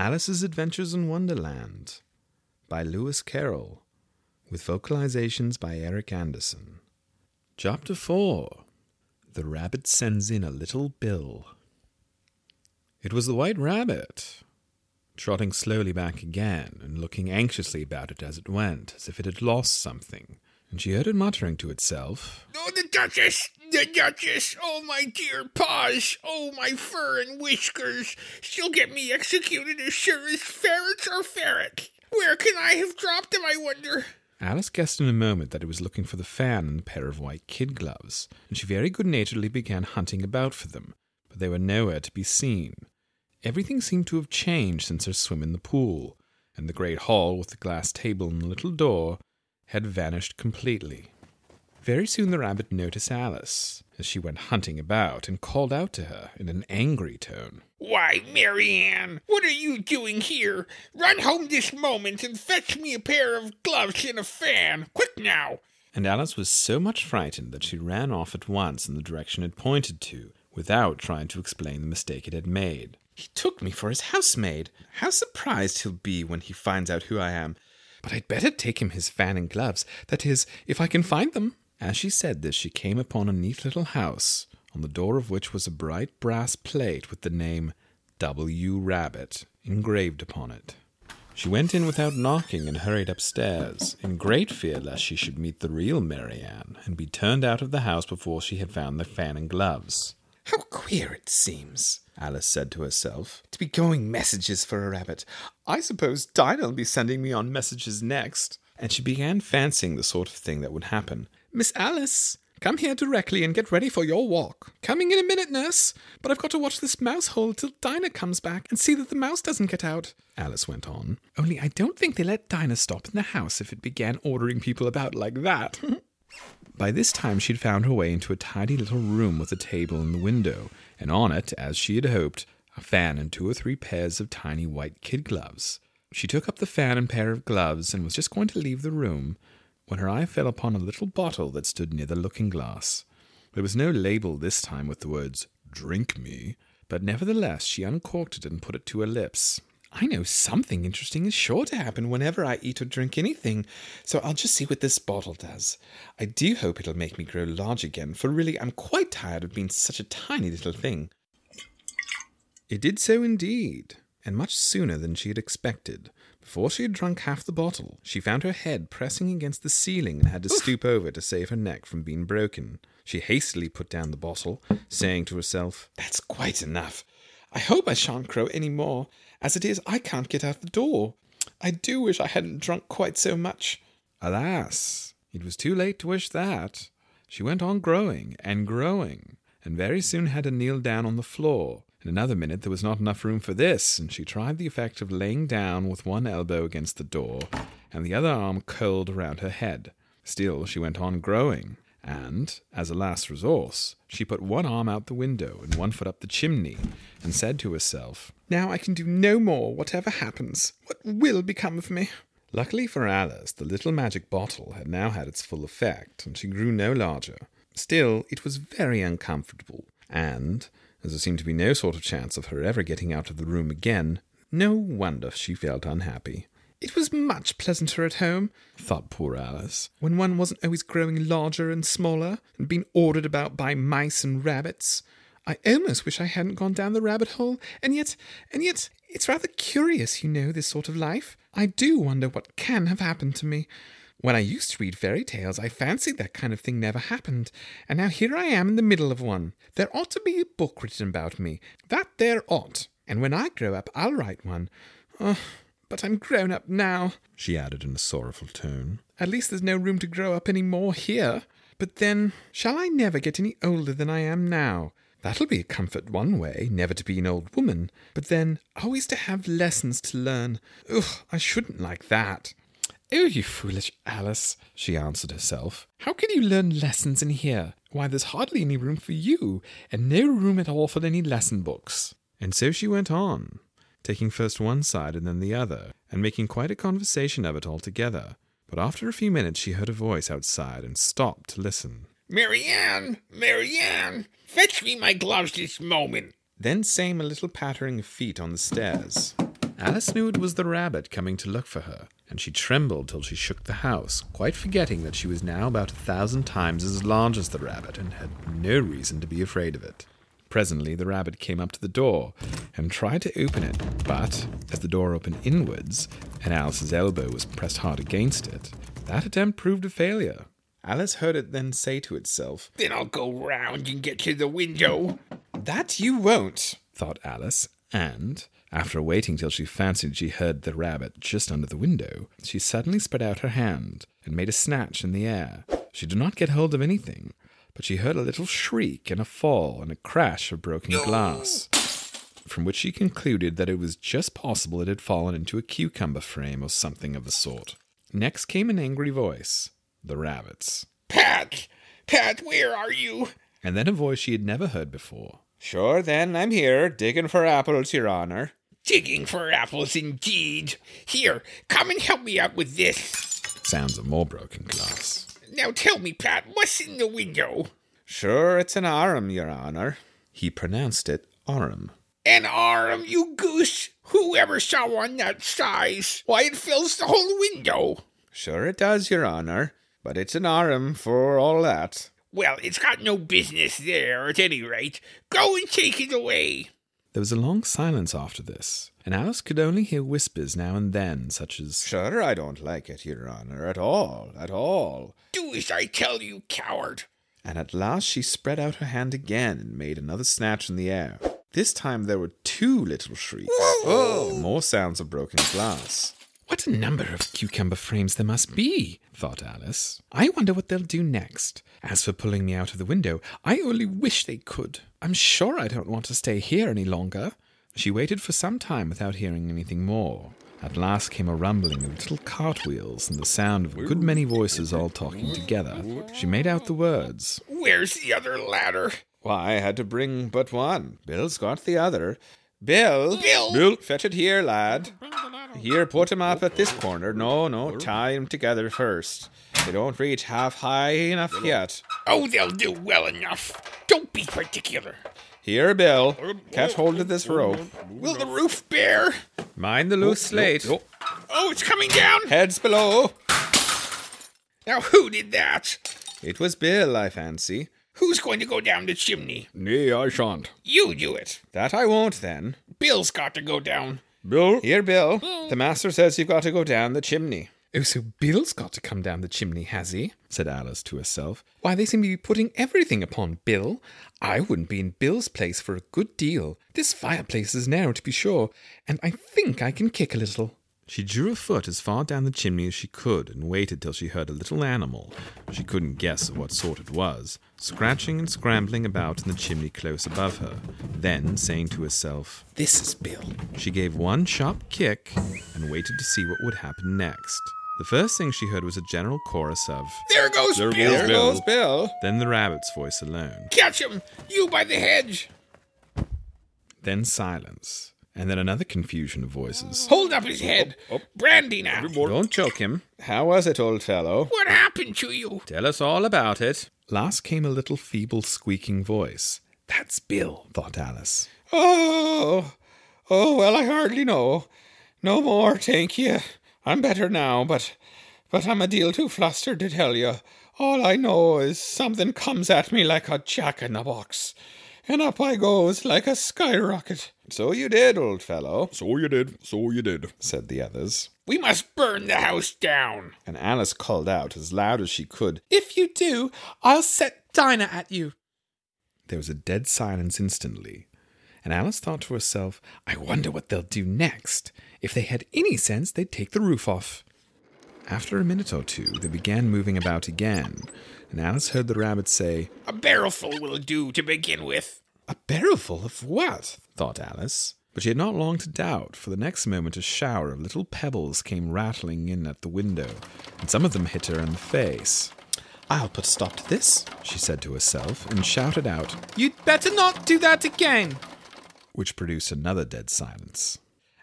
Alice's Adventures in Wonderland by Lewis Carroll, with vocalizations by Eric Anderson. Chapter 4 The Rabbit Sends in a Little Bill. It was the White Rabbit, trotting slowly back again and looking anxiously about it as it went, as if it had lost something. And she heard it muttering to itself, Oh, the Duchess! The Duchess! Oh, my dear paws! Oh, my fur and whiskers! She'll get me executed as sure as ferrets are ferrets! Where can I have dropped them, I wonder? Alice guessed in a moment that it was looking for the fan and the pair of white kid gloves, and she very good naturedly began hunting about for them, but they were nowhere to be seen. Everything seemed to have changed since her swim in the pool, and the great hall with the glass table and the little door had vanished completely. Very soon the rabbit noticed Alice as she went hunting about and called out to her in an angry tone. Why, Mary Ann, what are you doing here? Run home this moment and fetch me a pair of gloves and a fan. Quick now! And Alice was so much frightened that she ran off at once in the direction it pointed to, without trying to explain the mistake it had made. He took me for his housemaid. How surprised he'll be when he finds out who I am. But I'd better take him his fan and gloves, that is, if I can find them. As she said this, she came upon a neat little house, on the door of which was a bright brass plate with the name W. Rabbit engraved upon it. She went in without knocking and hurried upstairs, in great fear lest she should meet the real Mary Ann and be turned out of the house before she had found the fan and gloves. How queer it seems, Alice said to herself, to be going messages for a rabbit. I suppose Dinah'll be sending me on messages next. And she began fancying the sort of thing that would happen. Miss Alice, come here directly and get ready for your walk. Coming in a minute, nurse. But I've got to watch this mouse hole till Dinah comes back and see that the mouse doesn't get out. Alice went on. Only I don't think they let Dinah stop in the house if it began ordering people about like that. By this time, she'd found her way into a tidy little room with a table in the window, and on it, as she had hoped, a fan and two or three pairs of tiny white kid gloves. She took up the fan and pair of gloves and was just going to leave the room when her eye fell upon a little bottle that stood near the looking glass. There was no label this time with the words, Drink me, but nevertheless she uncorked it and put it to her lips. I know something interesting is sure to happen whenever I eat or drink anything, so I'll just see what this bottle does. I do hope it'll make me grow large again, for really I'm quite tired of being such a tiny little thing. It did so indeed, and much sooner than she had expected. Before she had drunk half the bottle, she found her head pressing against the ceiling and had to stoop over to save her neck from being broken. She hastily put down the bottle, saying to herself, That's quite enough. I hope I shan't crow any more. As it is, I can't get out the door. I do wish I hadn't drunk quite so much. Alas, it was too late to wish that. She went on growing and growing, and very soon had to kneel down on the floor. In another minute there was not enough room for this, and she tried the effect of laying down with one elbow against the door and the other arm curled around her head. Still she went on growing, and, as a last resource, she put one arm out the window and one foot up the chimney, and said to herself, Now I can do no more, whatever happens. What will become of me? Luckily for Alice, the little magic bottle had now had its full effect, and she grew no larger. Still, it was very uncomfortable, and, as there seemed to be no sort of chance of her ever getting out of the room again, no wonder she felt unhappy. It was much pleasanter at home, thought poor Alice, when one wasn't always growing larger and smaller, and being ordered about by mice and rabbits. I almost wish I hadn't gone down the rabbit hole, and yet, and yet, it's rather curious, you know, this sort of life. I do wonder what can have happened to me. When I used to read fairy tales, I fancied that kind of thing never happened, and now here I am in the middle of one. There ought to be a book written about me. That there ought. And when I grow up, I'll write one. Oh, but I'm grown up now, she added in a sorrowful tone. At least there's no room to grow up any more here. But then, shall I never get any older than I am now? That'll be a comfort one way, never to be an old woman. But then, always to have lessons to learn. Ugh, I shouldn't like that. Oh, you foolish Alice, she answered herself. How can you learn lessons in here? Why, there's hardly any room for you, and no room at all for any lesson books. And so she went on, taking first one side and then the other, and making quite a conversation of it altogether. But after a few minutes she heard a voice outside and stopped to listen. Mary Ann! Marianne! Fetch me my gloves this moment. Then came a little pattering of feet on the stairs. Alice knew it was the rabbit coming to look for her, and she trembled till she shook the house, quite forgetting that she was now about a thousand times as large as the rabbit and had no reason to be afraid of it. Presently, the rabbit came up to the door and tried to open it, but as the door opened inwards and Alice's elbow was pressed hard against it, that attempt proved a failure. Alice heard it then say to itself, Then I'll go round and get to the window. That you won't, thought Alice, and, after waiting till she fancied she heard the rabbit just under the window, she suddenly spread out her hand and made a snatch in the air. She did not get hold of anything, but she heard a little shriek and a fall and a crash of broken glass, from which she concluded that it was just possible it had fallen into a cucumber frame or something of the sort. Next came an angry voice, the rabbit's, Pat, Pat, where are you? and then a voice she had never heard before. Sure, then, I'm here, digging for apples, your honor. Digging for apples indeed. Here, come and help me out with this. Sounds of more broken glass. Now tell me, Pat, what's in the window? Sure, it's an arum, your honor. He pronounced it arum. An arm, you goose! Whoever saw one that size? Why, it fills the whole window. Sure it does, your honor, but it's an arum for all that. Well, it's got no business there, at any rate. Go and take it away. There was a long silence after this, and Alice could only hear whispers now and then, such as, Sure, I don't like it, your honor, at all, at all. Do as I tell you, coward. And at last she spread out her hand again and made another snatch in the air. This time there were two little shrieks. Whoa. and more sounds of broken glass. What a number of cucumber frames there must be, thought Alice. I wonder what they'll do next. As for pulling me out of the window, I only wish they could. I'm sure I don't want to stay here any longer. She waited for some time without hearing anything more. At last came a rumbling of little cartwheels and the sound of a good many voices all talking together. She made out the words. Where's the other ladder? Why, I had to bring but one. Bill's got the other. Bill! Bill! Bill, fetch it here, lad. Here, put 'em up at this corner. No, no, tie 'em together first. They don't reach half high enough yet. Oh, they'll do well enough. Don't be particular. Here, Bill, catch hold of this rope. Will the roof bear? Mind the loose oh, slate. Oh, it's coming down. Heads below. Now, who did that? It was Bill, I fancy. Who's going to go down the chimney? Nay, I shan't. You do it. That I won't, then. Bill's got to go down. Bill? Here, Bill. Hmm. The master says you've got to go down the chimney. Oh, so Bill's got to come down the chimney, has he? said Alice to herself. Why, they seem to be putting everything upon Bill. I wouldn't be in Bill's place for a good deal. This fireplace is narrow, to be sure, and I think I can kick a little. She drew a foot as far down the chimney as she could and waited till she heard a little animal, she couldn't guess of what sort it was, scratching and scrambling about in the chimney close above her. Then, saying to herself, This is Bill, she gave one sharp kick and waited to see what would happen next. The first thing she heard was a general chorus of, There goes There Bill. There goes Bill. Bill. Then the rabbit's voice alone. Catch him, you by the hedge. Then silence. And then another confusion of voices. Hold up his head. oh, oh. Brandy now. Don't choke him. How was it, old fellow? What happened to you? Tell us all about it. Last came a little feeble squeaking voice. That's Bill, thought Alice. Oh, oh, well, I hardly know. No more, thank you. I'm better now, but, but I'm a deal too flustered to tell you. All I know is something comes at me like a jack in a box, and up I goes like a skyrocket. So you did, old fellow. So you did, so you did. said the others. We must burn the house down. And Alice called out as loud as she could, If you do, I'll set Dinah at you. There was a dead silence instantly, and Alice thought to herself, I wonder what they'll do next. If they had any sense, they'd take the roof off. After a minute or two, they began moving about again, and Alice heard the rabbit say, A barrelful will do to begin with. A barrelful of what? thought Alice. But she had not long to doubt, for the next moment a shower of little pebbles came rattling in at the window, and some of them hit her in the face. I'll put a stop to this, she said to herself, and shouted out, You'd better not do that again! Which produced another dead silence.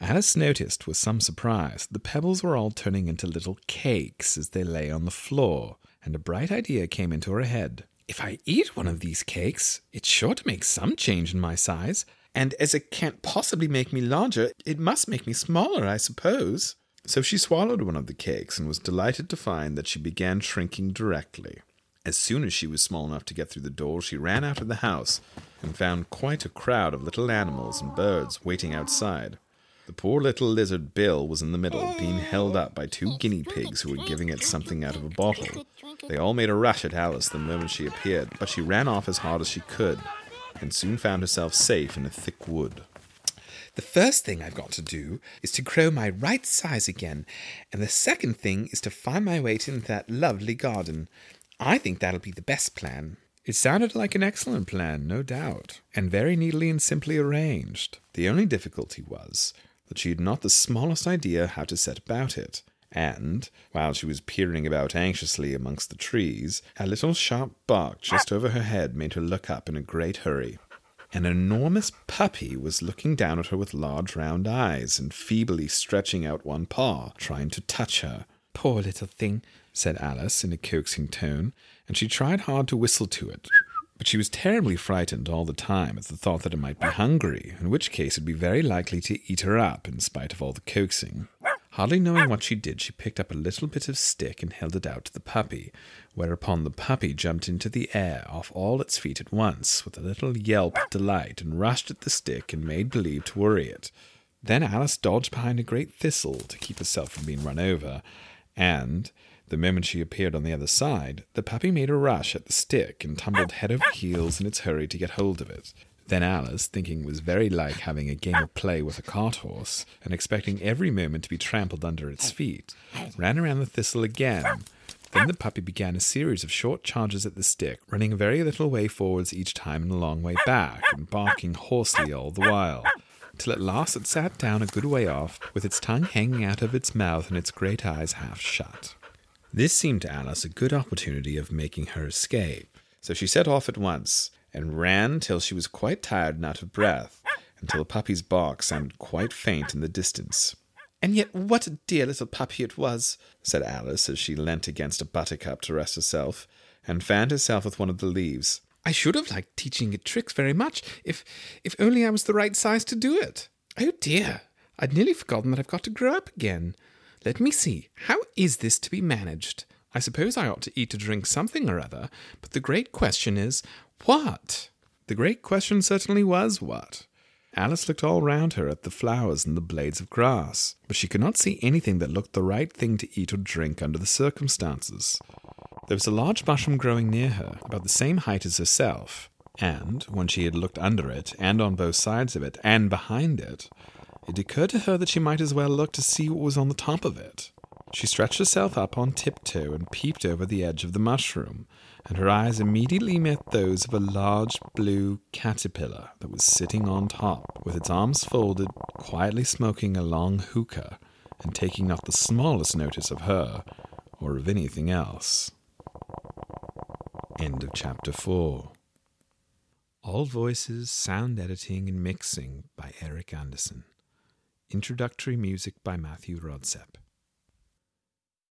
Alice noticed with some surprise that the pebbles were all turning into little cakes as they lay on the floor, and a bright idea came into her head. If I eat one of these cakes, it's sure to make some change in my size, And as it can't possibly make me larger, it must make me smaller, I suppose. So she swallowed one of the cakes and was delighted to find that she began shrinking directly. As soon as she was small enough to get through the door, she ran out of the house and found quite a crowd of little animals and birds waiting outside. The poor little lizard Bill was in the middle, being held up by two guinea pigs who were giving it something out of a bottle. They all made a rush at Alice the moment she appeared, but she ran off as hard as she could, and soon found herself safe in a thick wood. The first thing I've got to do is to grow my right size again, and the second thing is to find my way into that lovely garden. I think that'll be the best plan. It sounded like an excellent plan, no doubt, and very neatly and simply arranged. The only difficulty was that she had not the smallest idea how to set about it. And, while she was peering about anxiously amongst the trees, a little sharp bark just over her head made her look up in a great hurry. An enormous puppy was looking down at her with large round eyes and feebly stretching out one paw, trying to touch her. Poor little thing, said Alice in a coaxing tone, and she tried hard to whistle to it. But she was terribly frightened all the time at the thought that it might be hungry, in which case it would be very likely to eat her up in spite of all the coaxing. Hardly knowing what she did, she picked up a little bit of stick and held it out to the puppy, whereupon the puppy jumped into the air off all its feet at once, with a little yelp of delight, and rushed at the stick and made believe to worry it. Then Alice dodged behind a great thistle to keep herself from being run over, and, the moment she appeared on the other side, the puppy made a rush at the stick and tumbled head over heels in its hurry to get hold of it. Then Alice, thinking it was very like having a game of play with a cart horse, and expecting every moment to be trampled under its feet, ran around the thistle again. Then the puppy began a series of short charges at the stick, running a very little way forwards each time and a long way back, and barking hoarsely all the while, till at last it sat down a good way off, with its tongue hanging out of its mouth and its great eyes half shut. This seemed to Alice a good opportunity of making her escape, so she set off at once, and ran till she was quite tired and out of breath, until the puppy's bark sounded quite faint in the distance. And yet what a dear little puppy it was, said Alice as she leant against a buttercup to rest herself, and fanned herself with one of the leaves. I should have liked teaching it tricks very much, if if only I was the right size to do it. Oh dear, I'd nearly forgotten that I've got to grow up again. Let me see, how is this to be managed? I suppose I ought to eat or drink something or other, but the great question is, what? The great question certainly was, what? Alice looked all round her at the flowers and the blades of grass, but she could not see anything that looked the right thing to eat or drink under the circumstances. There was a large mushroom growing near her, about the same height as herself, and when she had looked under it, and on both sides of it, and behind it, it occurred to her that she might as well look to see what was on the top of it. She stretched herself up on tiptoe and peeped over the edge of the mushroom, and her eyes immediately met those of a large blue caterpillar that was sitting on top, with its arms folded, quietly smoking a long hookah, and taking not the smallest notice of her or of anything else. End of chapter 4. All voices, sound editing, and mixing by Eric Anderson. Introductory music by Matthew Rodsep.